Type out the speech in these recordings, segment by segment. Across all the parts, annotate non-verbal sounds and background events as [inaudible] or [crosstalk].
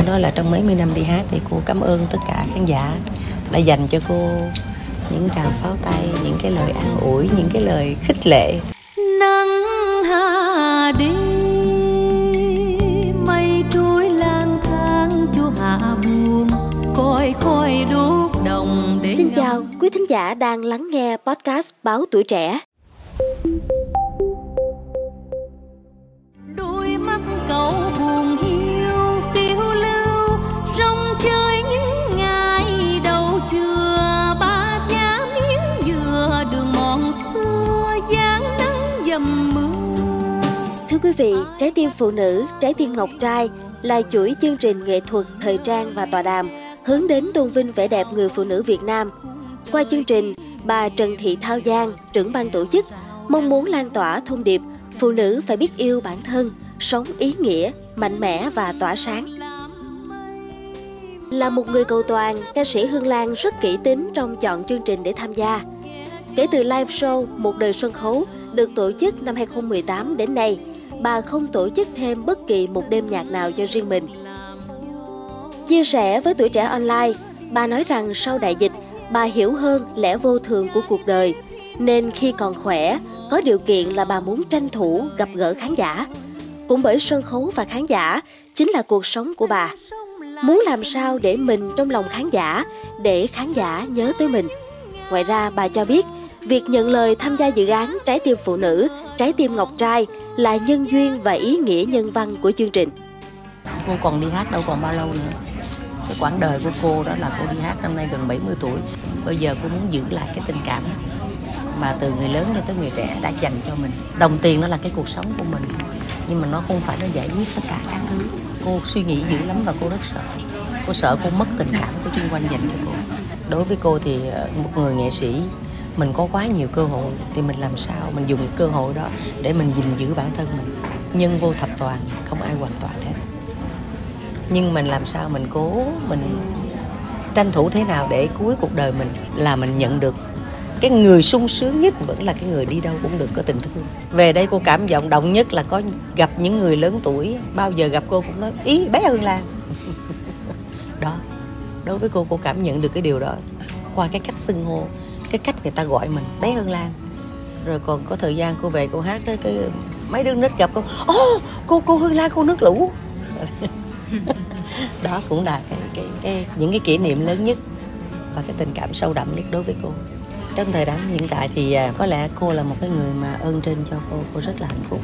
phải nói là trong mấy mươi năm đi hát thì cô cảm ơn tất cả khán giả đã dành cho cô những tràng pháo tay những cái lời an ủi những cái lời khích lệ nắng hà đi mây trôi lang thang cho hạ buồn coi khói đốt đồng để Xin chào quý thính giả đang lắng nghe podcast Báo Tuổi Trẻ. Quý vị, Trái tim phụ nữ, Trái tim ngọc trai là chuỗi chương trình nghệ thuật, thời trang và tọa đàm hướng đến tôn vinh vẻ đẹp người phụ nữ Việt Nam. Qua chương trình, bà Trần Thị Thao Giang, trưởng ban tổ chức, mong muốn lan tỏa thông điệp phụ nữ phải biết yêu bản thân, sống ý nghĩa, mạnh mẽ và tỏa sáng. Là một người cầu toàn, ca sĩ Hương Lan rất kỹ tính trong chọn chương trình để tham gia. Kể từ live show Một đời sân khấu được tổ chức năm 2018 đến nay, bà không tổ chức thêm bất kỳ một đêm nhạc nào cho riêng mình. Chia sẻ với tuổi trẻ online, bà nói rằng sau đại dịch, bà hiểu hơn lẽ vô thường của cuộc đời, nên khi còn khỏe, có điều kiện là bà muốn tranh thủ gặp gỡ khán giả. Cũng bởi sân khấu và khán giả chính là cuộc sống của bà. Muốn làm sao để mình trong lòng khán giả, để khán giả nhớ tới mình. Ngoài ra, bà cho biết, việc nhận lời tham gia dự án Trái tim phụ nữ, Trái tim ngọc trai là nhân duyên và ý nghĩa nhân văn của chương trình. cô còn đi hát đâu còn bao lâu nữa. Cái quãng đời của cô đó là cô đi hát năm nay gần 70 tuổi. Bây giờ cô muốn giữ lại cái tình cảm mà từ người lớn cho tới người trẻ đã dành cho mình. Đồng tiền nó là cái cuộc sống của mình nhưng mà nó không phải nó giải quyết tất cả các thứ. Cô suy nghĩ dữ lắm và cô rất sợ. Cô sợ cô mất tình cảm của chung quanh dành cho cô. Đối với cô thì ờ, một người nghệ sĩ mình có quá nhiều cơ hội thì mình làm sao mình dùng cơ hội đó để mình gìn giữ bản thân mình? Nhân vô thập toàn, không ai hoàn toàn hết. Nhưng mình làm sao mình cố, mình tranh thủ thế nào để cuối cuộc đời mình là mình nhận được? Cái người sung sướng nhất vẫn là cái người đi đâu cũng được, có tình thương. Về đây cô cảm vọng động nhất là có gặp những người lớn tuổi, bao giờ gặp cô cũng nói, ý, bé hơn Lan. [laughs] Đó, đối với cô cô cảm nhận được cái điều đó qua cái cách xưng hô cái cách người ta gọi mình bé Hương Lan. Rồi còn có thời gian cô về cô hát tới cái mấy đứa nít gặp cô ô cô cô Hương Lan cô nước lũ. [laughs] Đó cũng là cái, cái, cái những cái kỷ niệm lớn nhất và cái tình cảm sâu đậm nhất đối với cô. Trong thời điểm hiện tại thì à, có lẽ cô là một cái người mà ơn trên cho cô cô rất là hạnh phúc.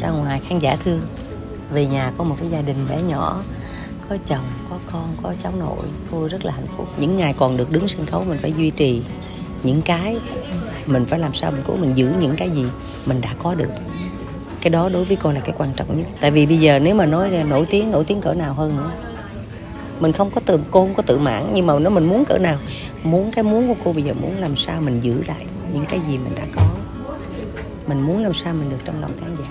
Ra ngoài khán giả thương về nhà có một cái gia đình bé nhỏ có chồng có con có cháu nội cô rất là hạnh phúc. Những ngày còn được đứng sân khấu mình phải duy trì những cái mình phải làm sao mình cố mình giữ những cái gì mình đã có được. Cái đó đối với cô là cái quan trọng nhất. Tại vì bây giờ nếu mà nói là nổi tiếng nổi tiếng cỡ nào hơn nữa. Mình không có tự cô không có tự mãn nhưng mà nếu mình muốn cỡ nào muốn cái muốn của cô bây giờ muốn làm sao mình giữ lại những cái gì mình đã có. Mình muốn làm sao mình được trong lòng khán giả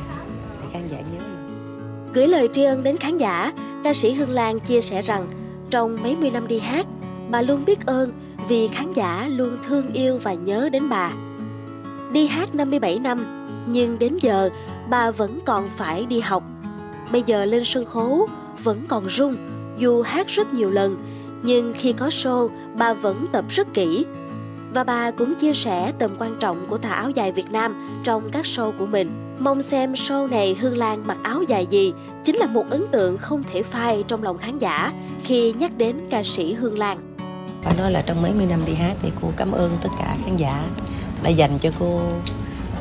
để khán giả nhớ. Mình Gửi lời tri ân đến khán giả, ca sĩ Hương Lan chia sẻ rằng trong mấy mươi năm đi hát, bà luôn biết ơn vì khán giả luôn thương yêu và nhớ đến bà. Đi hát 57 năm, nhưng đến giờ bà vẫn còn phải đi học. Bây giờ lên sân khấu vẫn còn rung dù hát rất nhiều lần, nhưng khi có show bà vẫn tập rất kỹ. Và bà cũng chia sẻ tầm quan trọng của tà áo dài Việt Nam trong các show của mình. Mong xem show này Hương Lan mặc áo dài gì chính là một ấn tượng không thể phai trong lòng khán giả khi nhắc đến ca sĩ Hương Lan phải nói là trong mấy mươi năm đi hát thì cô cảm ơn tất cả khán giả đã dành cho cô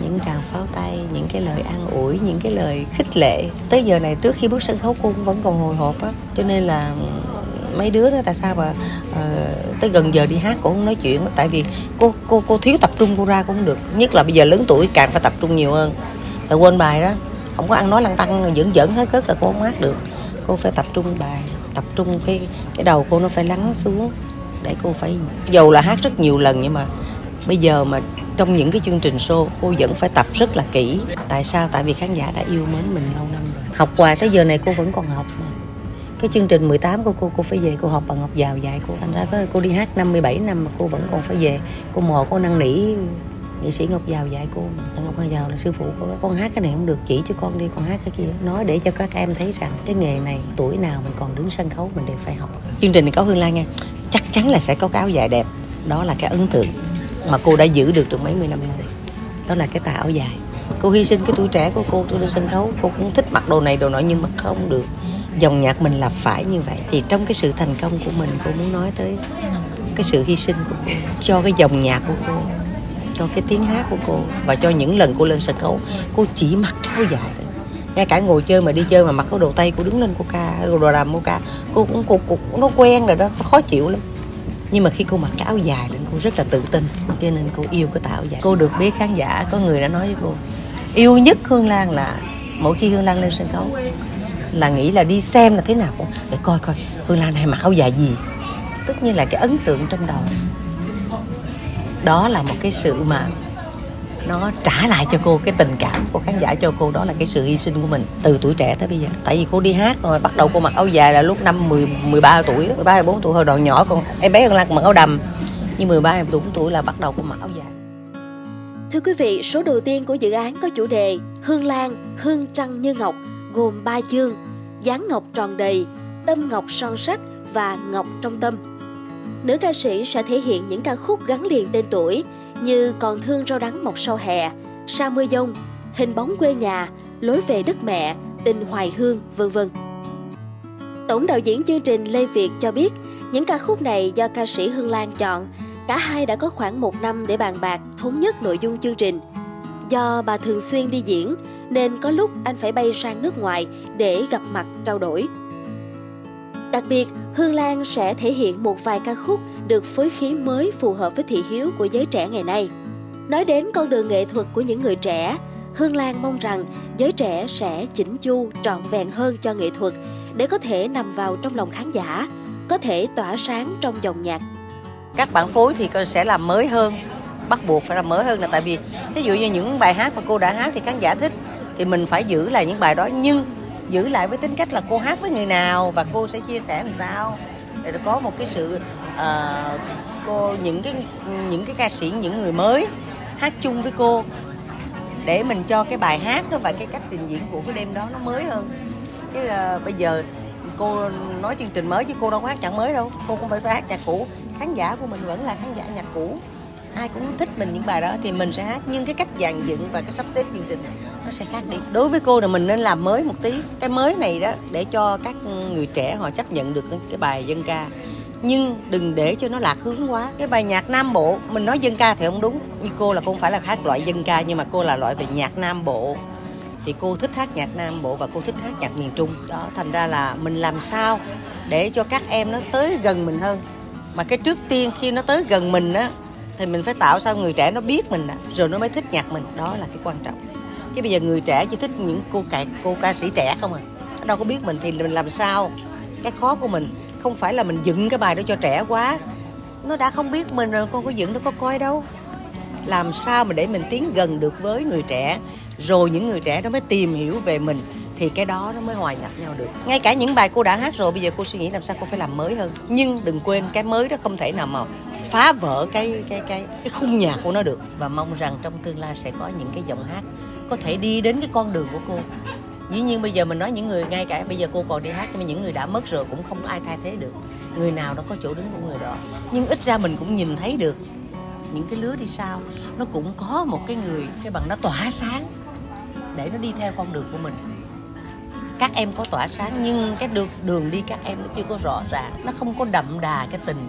những tràng pháo tay những cái lời an ủi những cái lời khích lệ. Tới giờ này trước khi bước sân khấu cô cũng vẫn còn hồi hộp á. Cho nên là mấy đứa đó tại sao mà uh, tới gần giờ đi hát cô không nói chuyện tại vì cô cô cô thiếu tập trung cô ra cũng được. Nhất là bây giờ lớn tuổi càng phải tập trung nhiều hơn. Sợ quên bài đó. Không có ăn nói lăng tăng dẫn dẫn hết cất là cô không hát được. Cô phải tập trung bài tập trung cái cái đầu cô nó phải lắng xuống để cô phải dầu là hát rất nhiều lần nhưng mà bây giờ mà trong những cái chương trình show, cô vẫn phải tập rất là kỹ. Tại sao? Tại vì khán giả đã yêu mến mình lâu năm rồi. Học hoài tới giờ này cô vẫn còn học mà. Cái chương trình 18 của cô cô phải về, cô học bằng ngọc vào dạy cô. Thành ra có cô đi hát 57 năm mà cô vẫn còn phải về. Cô mò, cô năn nỉ nghệ sĩ ngọc giàu dạy cô. Ngọc giàu là sư phụ cô nói con hát cái này không được, chỉ cho con đi, con hát cái kia. Nói để cho các em thấy rằng cái nghề này, tuổi nào mình còn đứng sân khấu mình đều phải học. Chương trình này có hương lan nghe chắc chắn là sẽ có cái áo dài đẹp. Đó là cái ấn tượng mà cô đã giữ được trong mấy mươi năm nay. Đó là cái tà áo dài. Cô hy sinh cái tuổi trẻ của cô trên sân khấu. Cô cũng thích mặc đồ này, đồ nọ, nhưng mà không được. Dòng nhạc mình là phải như vậy. Thì trong cái sự thành công của mình, cô muốn nói tới cái sự hy sinh của cô, cho cái dòng nhạc của cô, cho cái tiếng hát của cô và cho những lần cô lên sân khấu, cô chỉ mặc áo dài thôi ngay cả ngồi chơi mà đi chơi mà mặc cái đồ tây cô đứng lên cô ca đồ làm cô ca cô cũng cô, cô, cô nó quen rồi đó nó khó chịu lắm. Nhưng mà khi cô mặc cái áo dài lên cô rất là tự tin cho nên cô yêu cái tạo dài. Cô được biết khán giả có người đã nói với cô yêu nhất hương lan là mỗi khi hương lan lên sân khấu là nghĩ là đi xem là thế nào cũng để coi coi hương lan này mặc áo dài gì. Tất nhiên là cái ấn tượng trong đầu. Đó là một cái sự mà nó trả lại cho cô cái tình cảm của khán giả cho cô đó là cái sự hy sinh của mình từ tuổi trẻ tới bây giờ. Tại vì cô đi hát rồi bắt đầu cô mặc áo dài là lúc năm 10 13 tuổi 13 14 tuổi hồi đoạn nhỏ còn em bé hơn Lan mặc áo đầm. Nhưng 13 14 tuổi là bắt đầu cô mặc áo dài. Thưa quý vị, số đầu tiên của dự án có chủ đề Hương Lan, Hương Trăng Như Ngọc gồm 3 chương Dáng Ngọc Tròn Đầy, Tâm Ngọc Son Sắc và Ngọc Trong Tâm. Nữ ca sĩ sẽ thể hiện những ca khúc gắn liền tên tuổi như Còn Thương Rau Đắng Mọc Sau Hè, Sa Mưa Dông, Hình Bóng Quê Nhà, Lối Về Đất Mẹ, Tình Hoài Hương, vân vân. Tổng đạo diễn chương trình Lê Việt cho biết những ca khúc này do ca sĩ Hương Lan chọn Cả hai đã có khoảng một năm để bàn bạc thống nhất nội dung chương trình. Do bà thường xuyên đi diễn nên có lúc anh phải bay sang nước ngoài để gặp mặt trao đổi. Đặc biệt, Hương Lan sẽ thể hiện một vài ca khúc được phối khí mới phù hợp với thị hiếu của giới trẻ ngày nay. Nói đến con đường nghệ thuật của những người trẻ, Hương Lan mong rằng giới trẻ sẽ chỉnh chu, trọn vẹn hơn cho nghệ thuật để có thể nằm vào trong lòng khán giả, có thể tỏa sáng trong dòng nhạc. Các bản phối thì sẽ làm mới hơn bắt buộc phải làm mới hơn là tại vì ví dụ như những bài hát mà cô đã hát thì khán giả thích thì mình phải giữ lại những bài đó. Nhưng giữ lại với tính cách là cô hát với người nào và cô sẽ chia sẻ làm sao? Để có một cái sự uh, cô những cái những cái ca sĩ những người mới hát chung với cô để mình cho cái bài hát đó và cái cách trình diễn của cái đêm đó nó mới hơn. Chứ uh, bây giờ cô nói chương trình mới chứ cô đâu có hát nhạc mới đâu. Cô cũng phải phải hát nhạc cũ. Khán giả của mình vẫn là khán giả nhạc cũ ai cũng thích mình những bài đó thì mình sẽ hát. Nhưng cái cách dàn dựng và cái sắp xếp chương trình nó sẽ khác đi. Đối với cô là mình nên làm mới một tí. Cái mới này đó để cho các người trẻ họ chấp nhận được cái bài dân ca. Nhưng đừng để cho nó lạc hướng quá. Cái bài nhạc nam bộ, mình nói dân ca thì không đúng. Như cô là cô không phải là hát loại dân ca, nhưng mà cô là loại về nhạc nam bộ. Thì cô thích hát nhạc nam bộ và cô thích hát nhạc miền trung. Đó, thành ra là mình làm sao để cho các em nó tới gần mình hơn. Mà cái trước tiên khi nó tới gần mình á thì mình phải tạo sao người trẻ nó biết mình rồi nó mới thích nhạc mình. Đó là cái quan trọng. Chứ bây giờ người trẻ chỉ thích những cô ca cô ca sĩ trẻ không à. Nó đâu có biết mình thì mình làm sao? Cái khó của mình, không phải là mình dựng cái bài đó cho trẻ quá. Nó đã không biết mình rồi, con có dựng nó có coi đâu. Làm sao mà để mình tiến gần được với người trẻ? Rồi những người trẻ đó mới tìm hiểu về mình thì cái đó nó mới hòa nhập nhau được. Ngay cả những bài cô đã hát rồi, bây giờ cô suy nghĩ làm sao cô phải làm mới hơn. Nhưng đừng quên, cái mới đó không thể nào mà phá vỡ cái cái cái cái khung nhạc của nó được. Và mong rằng trong tương lai sẽ có những cái giọng hát có thể đi đến cái con đường của cô. Dĩ nhiên bây giờ mình nói những người, ngay cả bây giờ cô còn đi hát, nhưng mà những người đã mất rồi cũng không có ai thay thế được. Người nào đó có chỗ đứng của người đó. Nhưng ít ra mình cũng nhìn thấy được những cái lứa đi sau, nó cũng có một cái người, cái bằng nó tỏa sáng để nó đi theo con đường của mình các em có tỏa sáng, nhưng cái đường đường đi các em nó chưa có rõ ràng. Nó không có đậm đà cái tình.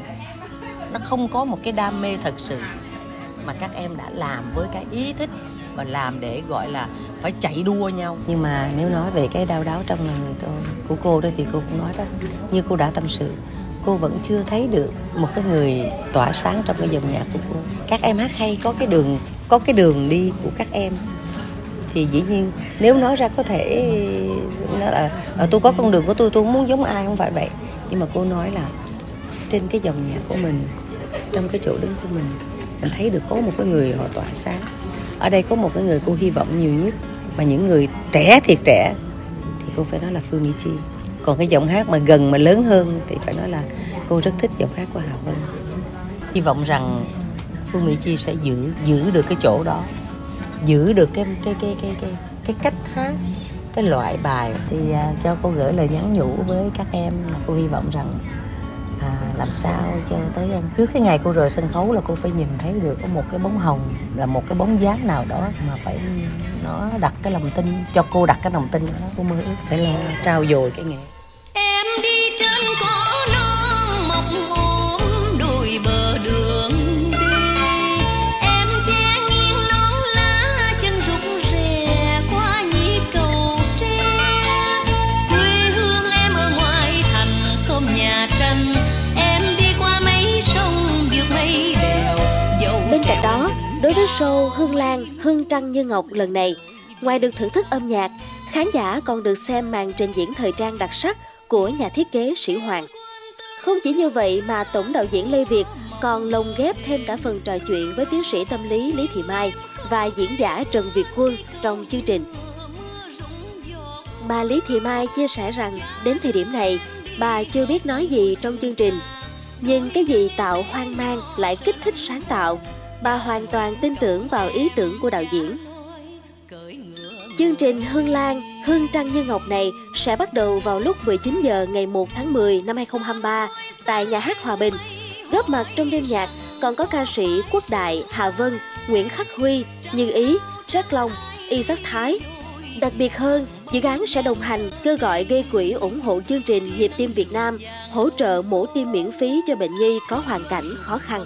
Nó không có một cái đam mê thật sự mà các em đã làm với cái ý thích và làm để, gọi là, phải chạy đua nhau. Nhưng mà nếu nói về cái đau đáu trong lòng người tôi, của cô đó thì cô cũng nói đó, như cô đã tâm sự, cô vẫn chưa thấy được một cái người tỏa sáng trong cái dòng nhạc của cô. Các em hát hay, có cái đường, có cái đường đi của các em thì dĩ nhiên nếu nói ra có thể, nó là ờ, tôi có con đường của tôi tôi muốn giống ai không phải vậy. Nhưng mà cô nói là trên cái dòng nhạc của mình, trong cái chỗ đứng của mình mình thấy được có một cái người họ tỏa sáng. Ở đây có một cái người cô hy vọng nhiều nhất, mà những người trẻ thiệt trẻ, thì cô phải nói là Phương Mỹ Chi còn cái giọng hát mà gần mà lớn hơn thì phải nói là cô rất thích giọng hát của Hà Vân. Hy vọng rằng Phương Mỹ Chi sẽ giữ giữ được cái chỗ đó giữ được cái cái cái cái cái cái cách hát cái loại bài. Thì uh, cho cô gửi lời nhắn nhủ với các em là cô hy vọng rằng à, làm sao cho tới em trước cái ngày cô rời sân khấu là cô phải nhìn thấy được có một cái bóng hồng là một cái bóng dáng nào đó mà phải nó đặt cái lòng tin cho cô đặt cái lòng tin đó cô mơ ước phải là trao dồi cái nghề đối với show Hương Lan, Hương Trăng Như Ngọc lần này, ngoài được thưởng thức âm nhạc, khán giả còn được xem màn trình diễn thời trang đặc sắc của nhà thiết kế Sĩ Hoàng. Không chỉ như vậy mà tổng đạo diễn Lê Việt còn lồng ghép thêm cả phần trò chuyện với tiến sĩ tâm lý Lý Thị Mai và diễn giả Trần Việt Quân trong chương trình. Bà Lý Thị Mai chia sẻ rằng đến thời điểm này, bà chưa biết nói gì trong chương trình. Nhưng cái gì tạo hoang mang lại kích thích sáng tạo, bà hoàn toàn tin tưởng vào ý tưởng của đạo diễn. Chương trình Hương Lan, Hương Trăng Như Ngọc này sẽ bắt đầu vào lúc 19 giờ ngày 1 tháng 10 năm 2023 tại nhà hát Hòa Bình. Góp mặt trong đêm nhạc còn có ca sĩ Quốc Đại, Hà Vân, Nguyễn Khắc Huy, Như Ý, Jack Long, Isaac Thái. Đặc biệt hơn, dự án sẽ đồng hành kêu gọi gây quỹ ủng hộ chương trình Nhịp tim Việt Nam, hỗ trợ mổ tim miễn phí cho bệnh nhi có hoàn cảnh khó khăn.